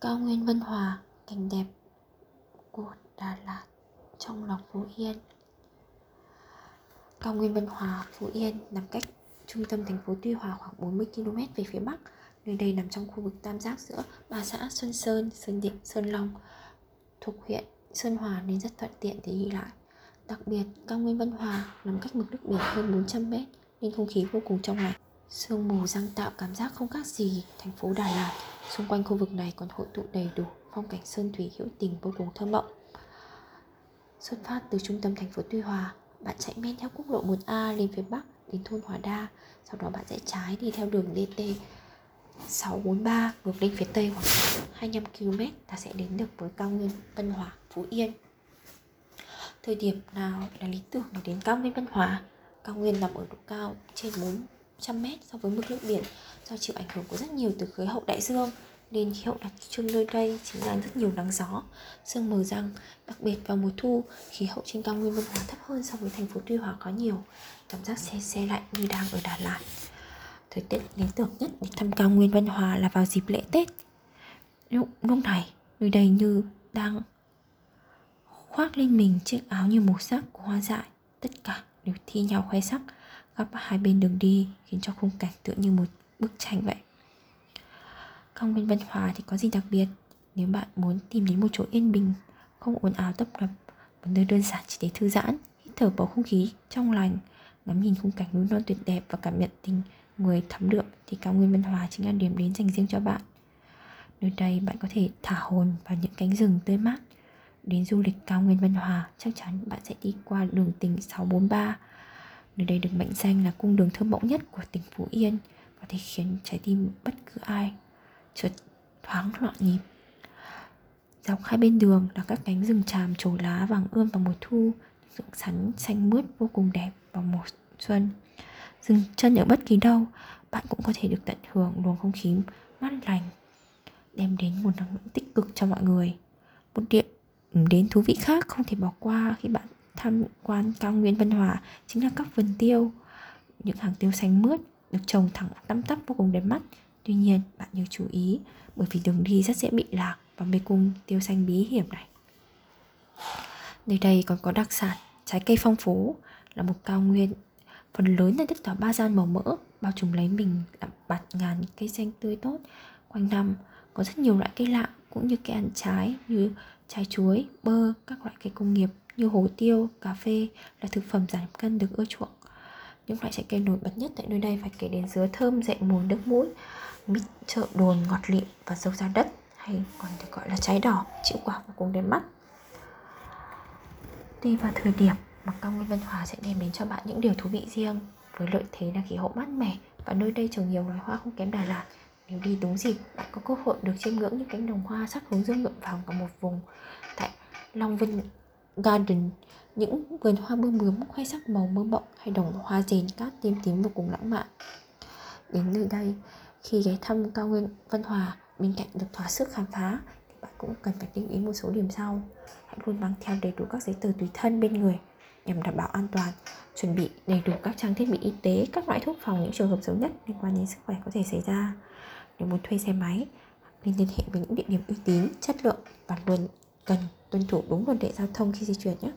Cao nguyên Vân Hòa, cảnh đẹp của Đà Lạt trong lòng Phú Yên. Cao nguyên Vân Hòa, Phú Yên nằm cách trung tâm thành phố Tuy Hòa khoảng 40 km về phía bắc. Nơi đây nằm trong khu vực tam giác giữa ba xã Xuân Sơn, Sơn Định, Sơn Long thuộc huyện Sơn Hòa nên rất thuận tiện để đi lại. Đặc biệt, cao nguyên Vân Hòa nằm cách mực nước biển hơn 400 mét nên không khí vô cùng trong lành. Sương mù răng tạo cảm giác không khác gì thành phố Đà Lạt. Xung quanh khu vực này còn hội tụ đầy đủ phong cảnh sơn thủy hữu tình vô cùng thơ mộng. Xuất phát từ trung tâm thành phố Tuy Hòa, bạn chạy men theo quốc lộ 1A lên phía bắc đến thôn Hòa Đa, sau đó bạn sẽ trái đi theo đường DT 643 ngược lên phía tây khoảng 25 km ta sẽ đến được với cao nguyên Vân Hòa, Phú Yên. Thời điểm nào là lý tưởng để đến cao nguyên Vân Hòa? Cao nguyên nằm ở độ cao trên 400 m so với mực nước biển do chịu ảnh hưởng của rất nhiều từ khí hậu đại dương nên khí hậu đặc trưng nơi đây chính là rất nhiều nắng gió, sương mờ răng. Đặc biệt vào mùa thu, khí hậu trên cao nguyên Vân hóa thấp hơn so với thành phố Tuy Hòa có nhiều. Cảm giác xe xe lạnh như đang ở Đà Lạt. Thời tiết lý tưởng nhất để thăm cao nguyên Vân Hòa là vào dịp lễ Tết. Lúc, lúc này, nơi đây như đang khoác lên mình chiếc áo như màu sắc của hoa dại. Tất cả đều thi nhau khoe sắc, gấp hai bên đường đi khiến cho khung cảnh tựa như một bức tranh vậy. Cao nguyên Vân Hòa thì có gì đặc biệt? Nếu bạn muốn tìm đến một chỗ yên bình, không ồn ào tấp nập, một nơi đơn giản chỉ để thư giãn, hít thở bầu không khí trong lành, ngắm nhìn khung cảnh núi non tuyệt đẹp và cảm nhận tình người thấm đượm thì cao nguyên Vân Hòa chính là điểm đến dành riêng cho bạn. Nơi đây bạn có thể thả hồn vào những cánh rừng tươi mát. Đến du lịch cao nguyên Vân Hòa, chắc chắn bạn sẽ đi qua đường tỉnh 643. Nơi đây được mệnh danh là cung đường thơ mộng nhất của tỉnh Phú Yên, có thể khiến trái tim bất cứ ai chợt thoáng loạn nhịp. Dọc hai bên đường là các cánh rừng tràm trổ lá vàng ươm vào mùa thu, rừng sắn xanh mướt vô cùng đẹp vào mùa xuân. Dừng chân ở bất kỳ đâu, bạn cũng có thể được tận hưởng luồng không khí mát lành, đem đến nguồn năng lượng tích cực cho mọi người. Một điểm đến thú vị khác không thể bỏ qua khi bạn tham quan cao nguyên văn hóa chính là các vườn tiêu. Những hàng tiêu xanh mướt được trồng thẳng tăm tắp vô cùng đẹp mắt. Tuy nhiên, bạn nhớ chú ý bởi vì đường đi rất dễ bị lạc và mê cung tiêu xanh bí hiểm này. Nơi đây còn có đặc sản trái cây phong phú là một cao nguyên phần lớn là đất đỏ ba gian màu mỡ bao trùm lấy mình là bạt ngàn cây xanh tươi tốt quanh năm có rất nhiều loại cây lạ cũng như cây ăn trái như trái chuối bơ các loại cây công nghiệp như hồ tiêu cà phê là thực phẩm giảm cân được ưa chuộng những loại trái cây nổi bật nhất tại nơi đây phải kể đến dứa thơm dậy mùi, nước mũi mít chợ đồn, ngọt lịm và dâu da đất, hay còn được gọi là trái đỏ, chịu quả và cùng đến mắt. Tùy vào thời điểm mà cao nguyên văn Hòa sẽ đem đến cho bạn những điều thú vị riêng. Với lợi thế là khí hậu mát mẻ và nơi đây trồng nhiều loài hoa không kém Đà Lạt. Nếu đi đúng dịp, bạn có cơ hội được chiêm ngưỡng những cánh đồng hoa sắc hướng dương nhuộm vàng cả một vùng tại Long Vân Garden, những vườn hoa bươm bướm, khoe sắc màu mơ mộng hay đồng hoa rền cát tím tím vô cùng lãng mạn. Đến nơi đây, khi ghé thăm cao nguyên Vân Hòa, bên cạnh được thỏa sức khám phá, thì bạn cũng cần phải lưu ý một số điểm sau. Hãy luôn mang theo đầy đủ các giấy tờ tùy thân bên người nhằm đảm bảo an toàn, chuẩn bị đầy đủ các trang thiết bị y tế, các loại thuốc phòng những trường hợp xấu nhất liên quan đến sức khỏe có thể xảy ra. Nếu muốn thuê xe máy nên liên hệ với những địa điểm uy tín, chất lượng và luôn cần tuân thủ đúng luật lệ giao thông khi di chuyển nhé.